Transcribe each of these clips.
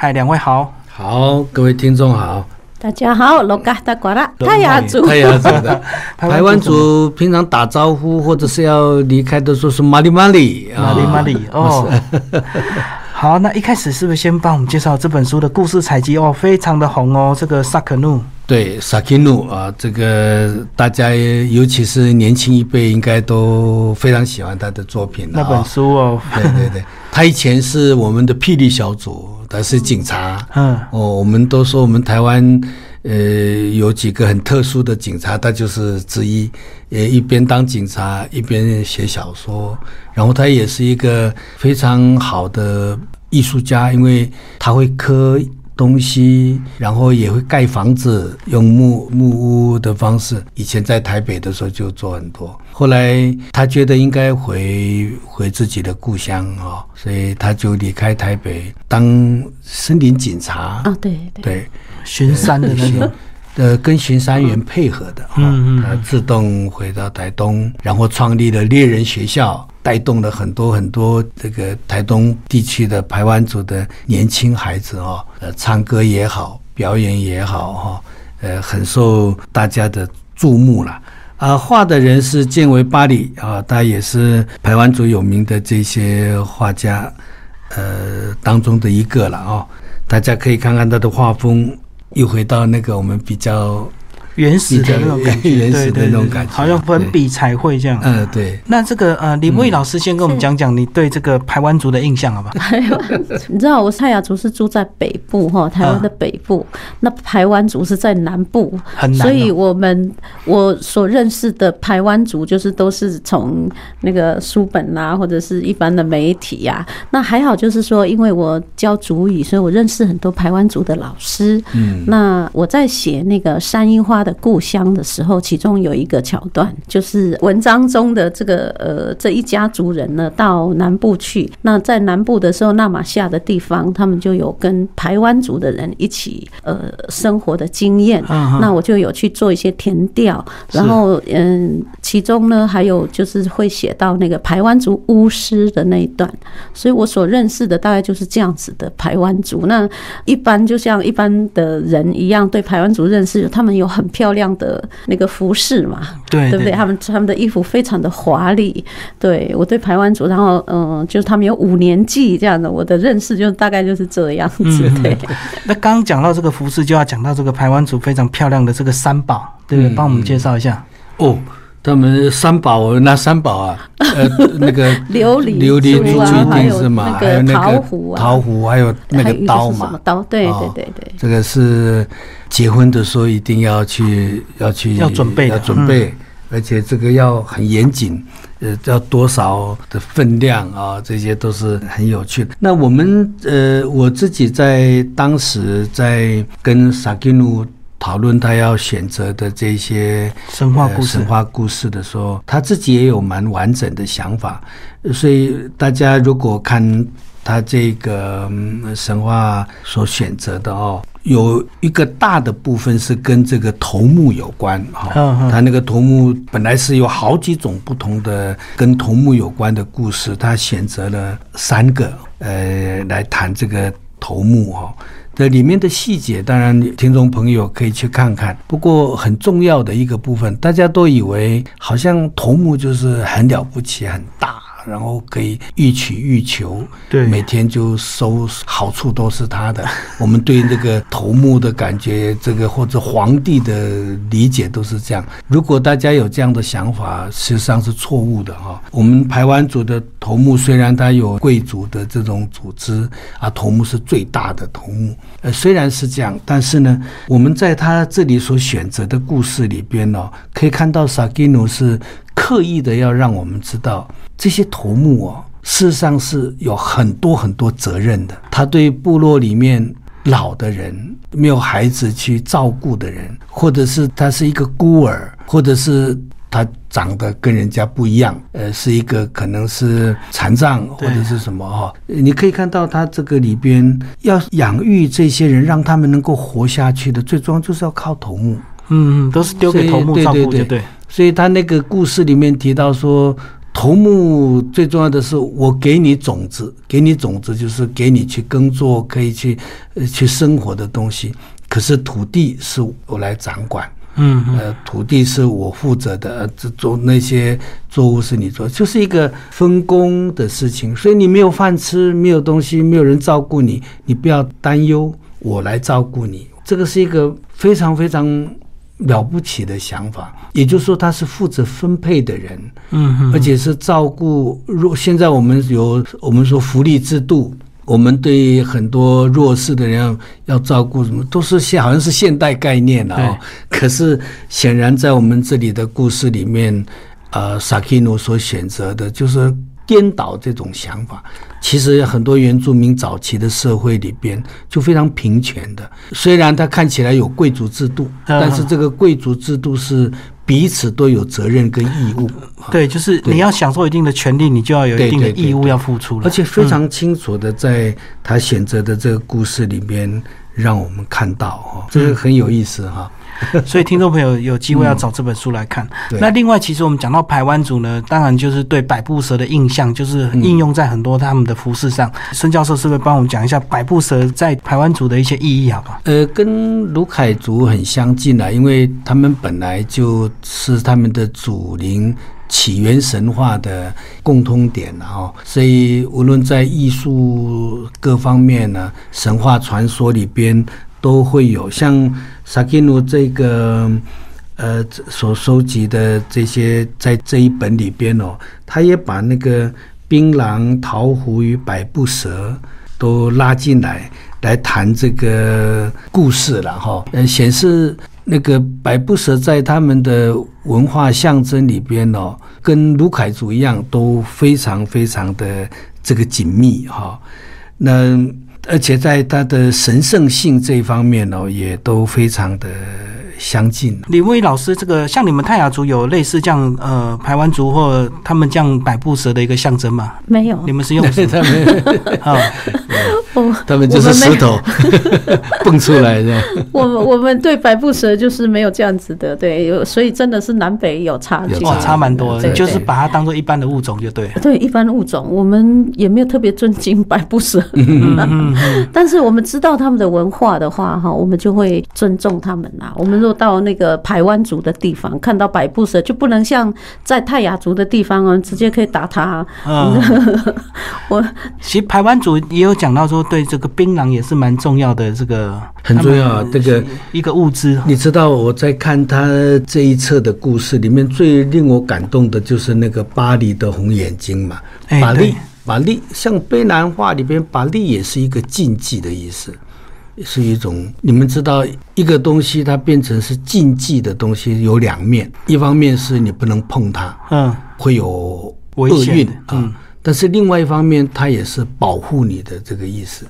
嗨，两位好。好，各位听众好。大家好，罗嘎达瓜拉泰雅族，泰雅族的 台湾族平常打招呼或者是要离开的时候是玛丽玛丽，玛丽玛丽哦。好，那一开始是不是先帮我们介绍这本书的故事采集哦？非常的红哦，这个萨克努。对，萨克努啊，这个大家尤其是年轻一辈应该都非常喜欢他的作品。那本书哦，对对对，他以前是我们的霹雳小组。他是警察，嗯，哦，我们都说我们台湾，呃，有几个很特殊的警察，他就是之一，也，一边当警察一边写小说，然后他也是一个非常好的艺术家，因为他会刻。东西，然后也会盖房子，用木木屋的方式。以前在台北的时候就做很多，后来他觉得应该回回自己的故乡哦，所以他就离开台北当森林警察。啊，对对，巡山的那种。呃，跟巡山员配合的，嗯嗯，他自动回到台东，然后创立了猎人学校，带动了很多很多这个台东地区的排湾族的年轻孩子哦，呃，唱歌也好，表演也好，哈，呃，很受大家的注目了。啊，画的人是建维巴里啊，他也是台湾族有名的这些画家，呃，当中的一个了啊。大家可以看看他的画风。又回到那个我们比较。原始的那种感觉，原始的那种感觉，好像粉笔彩绘这样。嗯，对。那这个呃，李木易老师先跟我们讲讲你对这个排湾族的印象好吧？你知道我泰雅族是住在北部哈，台湾的北部。那排湾族是在南部，很难。所以我们我所认识的排湾族，就是都是从那个书本啊，或者是一般的媒体呀。那还好，就是说，因为我教主语，所以我认识很多排湾族的老师。嗯。那我在写那个山樱花。故乡的时候，其中有一个桥段，就是文章中的这个呃这一家族人呢，到南部去。那在南部的时候，纳马夏的地方，他们就有跟台湾族的人一起呃生活的经验。那我就有去做一些填调，然后嗯，其中呢还有就是会写到那个台湾族巫师的那一段。所以我所认识的大概就是这样子的台湾族。那一般就像一般的人一样，对台湾族认识，他们有很。漂亮的那个服饰嘛，对对不对？他们他们的衣服非常的华丽。对我对排湾族，然后嗯，就是他们有五年祭这样的，我的认识就大概就是这样子。对。那刚刚讲到这个服饰，就要讲到这个排湾族非常漂亮的这个三宝，对不对？帮我们介绍一下哦。他们三宝那三宝啊，呃，那个琉璃、琉璃珠一定是嘛，还有那个桃壶、桃壶，还有那个刀嘛，刀，对对对对。这个是结婚的时候一定要去要去要准备要准备，而且这个要很严谨，呃，要多少的分量啊，这些都是很有趣的。那我们呃，我自己在当时在跟萨基努。讨论他要选择的这些神话故事、神话故事的时候，他自己也有蛮完整的想法。所以大家如果看他这个神话所选择的哦，有一个大的部分是跟这个头目有关哈。他那个头目本来是有好几种不同的跟头目有关的故事，他选择了三个呃来谈这个头目哈。这里面的细节，当然听众朋友可以去看看。不过很重要的一个部分，大家都以为好像头目就是很了不起、很大。然后可以欲取欲求，对，每天就收好处都是他的。我们对那个头目的感觉，这个或者皇帝的理解都是这样。如果大家有这样的想法，实际上是错误的哈。我们排湾族的头目虽然他有贵族的这种组织啊，头目是最大的头目。呃，虽然是这样，但是呢，我们在他这里所选择的故事里边呢，可以看到萨基努是。刻意的要让我们知道，这些头目哦，事实上是有很多很多责任的。他对部落里面老的人、没有孩子去照顾的人，或者是他是一个孤儿，或者是他长得跟人家不一样，呃，是一个可能是残障或者是什么哈。你可以看到他这个里边要养育这些人，让他们能够活下去的，最终要就是要靠头目。嗯嗯，都是丢给头目照顾，对对。所以他那个故事里面提到说，头目最重要的是，我给你种子，给你种子就是给你去耕作，可以去呃去生活的东西。可是土地是我来掌管，嗯嗯呃，土地是我负责的，呃这做那些作物是你做，就是一个分工的事情。所以你没有饭吃，没有东西，没有人照顾你，你不要担忧，我来照顾你。这个是一个非常非常了不起的想法。也就是说，他是负责分配的人，嗯嗯，而且是照顾弱。现在我们有我们说福利制度，我们对很多弱势的人要要照顾什么，都是现好像是现代概念了哦。可是显然在我们这里的故事里面，呃，萨基努所选择的就是颠倒这种想法。其实很多原住民早期的社会里边就非常平权的，虽然他看起来有贵族制度，但是这个贵族制度是。彼此都有责任跟义务，对，就是你要享受一定的权利，你就要有一定的义务要付出了，而且非常清楚的在他选择的这个故事里边，让我们看到哈，这个很有意思哈。所以听众朋友有机会要找这本书来看。那另外，其实我们讲到排湾族呢，当然就是对百步蛇的印象，就是应用在很多他们的服饰上。孙教授是不是帮我们讲一下百步蛇在排湾族的一些意义，好不好？呃，跟卢凯族很相近啊，因为他们本来就是他们的祖灵起源神话的共通点啊，所以无论在艺术各方面呢，神话传说里边。都会有像萨基努这个呃所收集的这些，在这一本里边哦，他也把那个槟榔、桃胡与百步蛇都拉进来，来谈这个故事了哈。呃，显示那个百步蛇在他们的文化象征里边哦，跟卢凯族一样，都非常非常的这个紧密哈。那。而且在它的神圣性这一方面哦，也都非常的相近。李威老师，这个像你们泰雅族有类似这样呃排湾族或他们这样百步蛇的一个象征吗？没有，你们是用什么？好，他们就是石头 蹦出来的。我们我们对百步蛇就是没有这样子的，对，有所以真的是南北有差距，哇，差蛮多。就是把它当做一般的物种就对。对，一般的物种，我们也没有特别尊敬百步蛇。但是我们知道他们的文化的话，哈，我们就会尊重他们啦。我们若到那个排湾族的地方，看到百步蛇，就不能像在泰雅族的地方啊，直接可以打它。我其实排湾族也有讲到说，对这个槟榔也是蛮重要的，这个很重要。这个一个物资，你知道我在看他这一册的故事里面，最令我感动的就是那个巴黎的红眼睛嘛，巴黎。把利像卑南话里边，巴利也是一个禁忌的意思，是一种你们知道，一个东西它变成是禁忌的东西有两面，一方面是你不能碰它，嗯，会有厄运啊，但是另外一方面，它也是保护你的这个意思，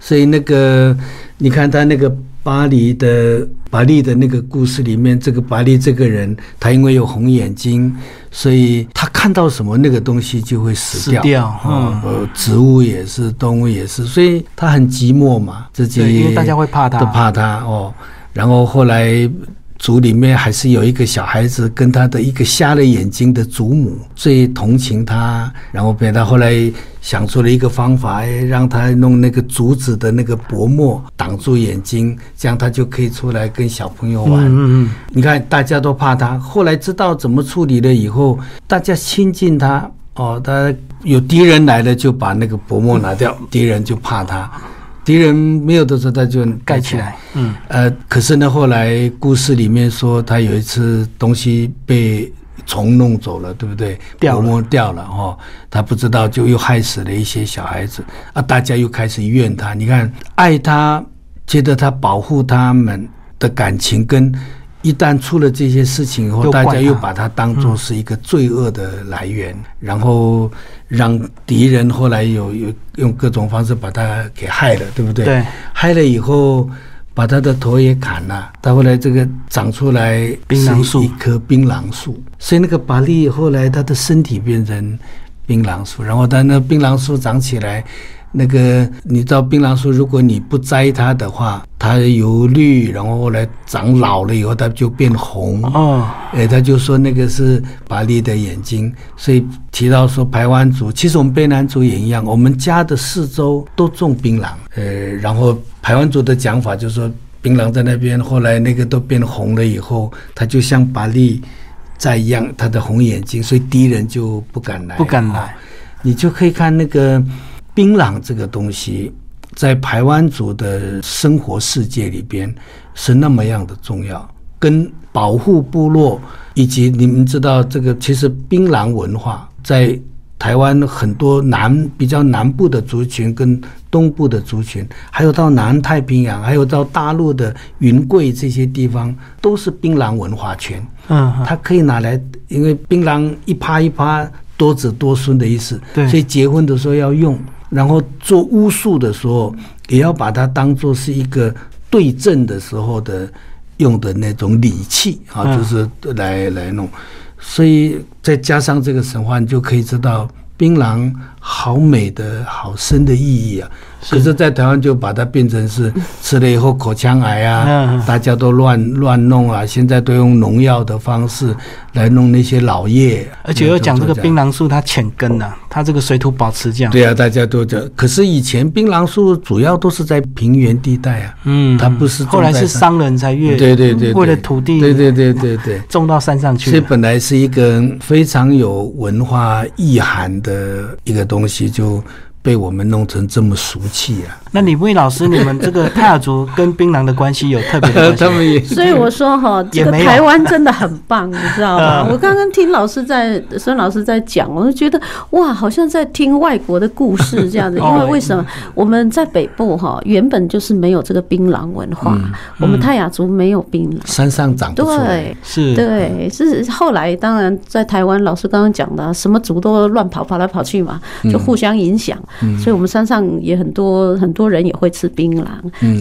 所以那个你看他那个。巴黎的巴黎的那个故事里面，这个巴黎这个人，他因为有红眼睛，所以他看到什么那个东西就会死掉。嗯，呃，植物也是，动物也是，所以他很寂寞嘛，自己因为大家会怕他，都怕他哦。然后后来。族里面还是有一个小孩子，跟他的一个瞎了眼睛的祖母最同情他，然后被他后来想出了一个方法，哎，让他弄那个竹子的那个薄膜挡住眼睛，这样他就可以出来跟小朋友玩。嗯嗯，你看大家都怕他，后来知道怎么处理了以后，大家亲近他哦，他有敌人来了就把那个薄膜拿掉，敌人就怕他。敌人没有的时候，他就盖起来。嗯，呃，可是呢，后来故事里面说，他有一次东西被虫弄走了，对不对？掉了，掉了哈，他不知道，就又害死了一些小孩子啊！大家又开始怨他。你看，爱他，觉得他保护他们的感情跟。一旦出了这些事情以后，大家又把它当做是一个罪恶的来源，然后让敌人后来有有用各种方式把他给害了，对不对？对，害了以后，把他的头也砍了，他后来这个长出来槟榔树，一棵槟榔树，所以那个巴利后来他的身体变成槟榔树，然后他那槟榔树长起来。那个你知道槟榔树，如果你不摘它的话，它由绿，然后后来长老了以后，它就变红。哦，哎，他就说那个是巴利的眼睛，所以提到说排湾族，其实我们卑南族也一样，我们家的四周都种槟榔。呃，然后排湾族的讲法就是说，槟榔在那边，后来那个都变红了以后，它就像巴利在一样，它的红眼睛，所以敌人就不敢来，不敢来。你就可以看那个槟榔这个东西，在台湾族的生活世界里边是那么样的重要，跟保护部落以及你们知道这个，其实槟榔文化在台湾很多南比较南部的族群跟东部的族群，还有到南太平洋，还有到大陆的云贵这些地方，都是槟榔文化圈。嗯，它可以拿来，因为槟榔一趴一趴。多子多孙的意思，对，所以结婚的时候要用，然后做巫术的时候也要把它当做是一个对症的时候的用的那种礼器啊，就是来来弄，所以再加上这个神话，你就可以知道槟榔好美的好深的意义啊。可是，在台湾就把它变成是吃了以后口腔癌啊，大家都乱乱弄啊。现在都用农药的方式来弄那些老叶，而且又讲这个槟榔树它浅根呐，它这个水土保持这样。对啊，大家都这。可是以前槟榔树主要都是在平原地带啊，嗯，它不是。后来是商人才越对对对，为了土地，对对对对对，种到山上去。所以本来是一个非常有文化意涵的一个东西，就。被我们弄成这么俗气啊！那李卫老师，你们这个泰雅族跟槟榔的关系有特别的关系 所以我说哈，这个台湾真的很棒，你知道吗？我刚刚听老师在孙老师在讲，我就觉得哇，好像在听外国的故事这样子。因为为什么我们在北部哈，原本就是没有这个槟榔文化，我们泰雅族没有槟榔，山上长对，是，对，是后来当然在台湾，老师刚刚讲的，什么族都乱跑，跑来跑去嘛，就互相影响。所以，我们山上也很多很多人也会吃槟榔，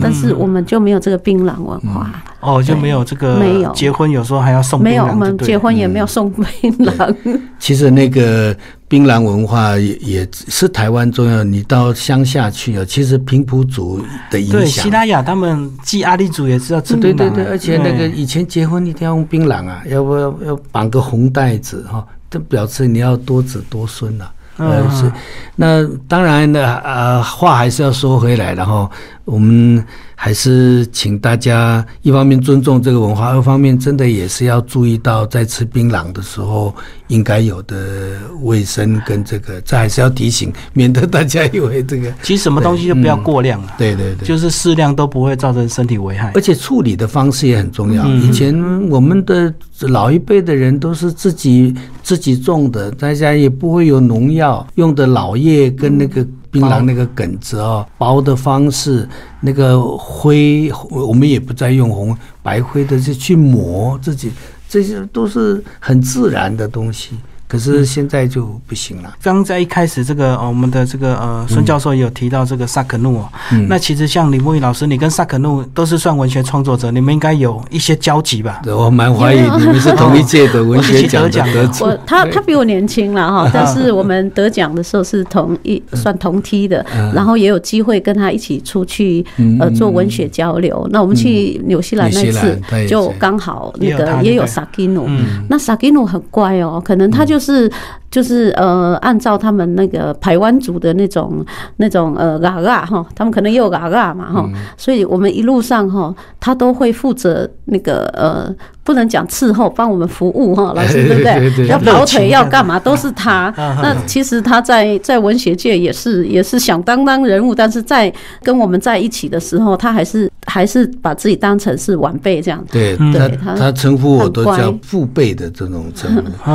但是我们就没有这个槟榔文化。哦，就没有这个没有结婚，有时候还要送。没有，我们结婚也没有送槟榔。其实那个槟榔文化也也是台湾重要。你到乡下去啊，其实平埔族的影响。对，西拉雅他们祭阿里族也知道吃槟榔。对对对，而且那个以前结婚一定要用槟榔啊，要不要要绑个红带子哈，这表示你要多子多孙呐。呃，是，那当然呢，呃，话还是要说回来，然后我们。还是请大家一方面尊重这个文化，二方面真的也是要注意到在吃槟榔的时候应该有的卫生跟这个，这还是要提醒，免得大家以为这个。其实什么东西就不要过量了，对对对，就是适量都不会造成身体危害。而且处理的方式也很重要。以前我们的老一辈的人都是自己自己种的，大家也不会有农药，用的老叶跟那个。槟榔那个梗子哦，包的方式，那个灰，我们也不再用红白灰的去去磨自己，这些都是很自然的东西。可是现在就不行了。刚在一开始，这个我们的这个呃孙教授也有提到这个萨克努哦。那其实像李木易老师，你跟萨克努都是算文学创作者，你们应该有一些交集吧？我蛮怀疑你们是同一届的文学奖 得主。我他他比我年轻了哈，但是我们得奖的时候是同一算同梯的，然后也有机会跟他一起出去呃做文学交流。那我们去纽西兰那次就刚好那个也有萨克努，那萨克努很乖哦，可能他就。是，就是呃，按照他们那个台湾族的那种那种呃嘎嘎哈，他们可能也有嘎嘎嘛哈，所以我们一路上哈，他都会负责那个呃。不能讲伺候，帮我们服务哈，老师对不对？要跑腿要干嘛都是他。那其实他在在文学界也是也是响当当人物，但是在跟我们在一起的时候，他还是还是把自己当成是晚辈这样。对，他他称呼我都叫父辈的这种称呼。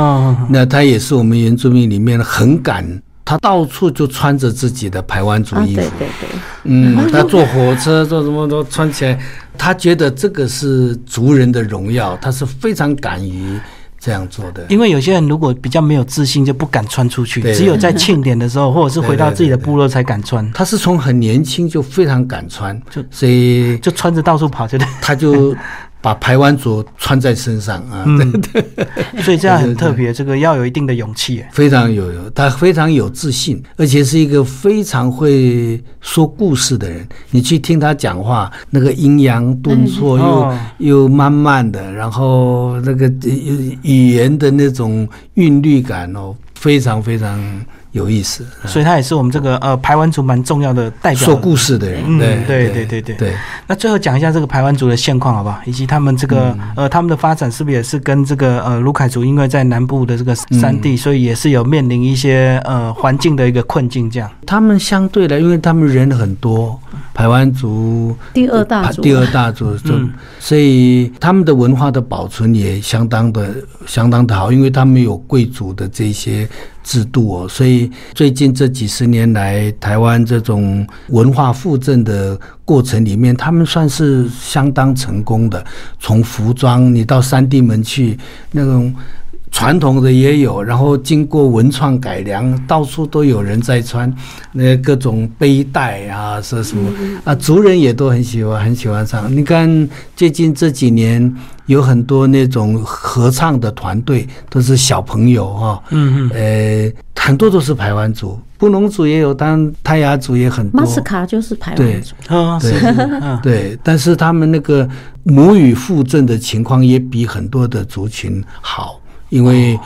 那他也是我们原住民里面很敢。他到处就穿着自己的排湾族衣服，对对对，嗯，他坐火车坐什么都穿起来，他觉得这个是族人的荣耀，他是非常敢于这样做的。因为有些人如果比较没有自信，就不敢穿出去，只有在庆典的时候，或者是回到自己的部落才敢穿。他是从很年轻就非常敢穿，就所以就穿着到处跑，就他就把排湾族穿在身上啊，嗯，所以这样很特别，这个要有一定的勇气，非常有有，他非常有自信，而且是一个非常会说故事的人。你去听他讲话，那个阴阳顿挫又又慢慢的，然后那个语言的那种韵律感哦，非常非常。有意思，所以他也是我们这个呃排湾族蛮重要的代表，说故事的人。嗯，对对对对对。那最后讲一下这个排湾族的现况好不好？以及他们这个呃他们的发展是不是也是跟这个呃卢凯族，因为在南部的这个山地，所以也是有面临一些呃环境的一个困境。这样，他们相对的，因为他们人很多，排湾族第二大族，第二大族，嗯，所以他们的文化的保存也相当的相当的好，因为他们有贵族的这些。制度哦，所以最近这几十年来，台湾这种文化复振的过程里面，他们算是相当成功的。从服装，你到三地门去，那种。传统的也有，然后经过文创改良，到处都有人在穿，那各种背带啊，是什么啊？族人也都很喜欢，很喜欢唱。你看最近这几年有很多那种合唱的团队，都是小朋友哈，嗯嗯，呃，很多都是排湾族，布农族也有，但泰雅族也很多。马斯卡就是排湾族，对对，但是他们那个母语附赠的情况也比很多的族群好。因为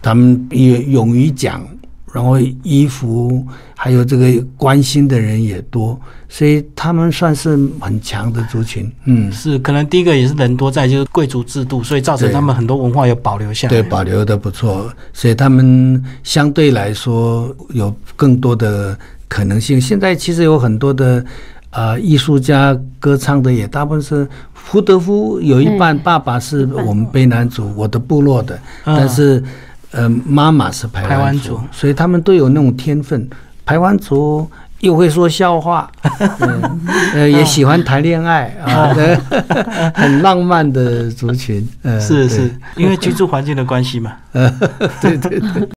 他们也勇于讲，然后衣服还有这个关心的人也多，所以他们算是很强的族群。嗯，是可能第一个也是人多在，就是贵族制度，所以造成他们很多文化有保留下来。对，保留的不错，所以他们相对来说有更多的可能性。现在其实有很多的。啊，艺术家歌唱的也大部分是胡德夫，有一半爸爸是我们卑南族，我的部落的，但是呃妈妈是排湾族，所以他们都有那种天分。排湾族又会说笑话，呃也喜欢谈恋爱啊，很浪漫的族群。是是，因为居住环境的关系嘛。对 对对。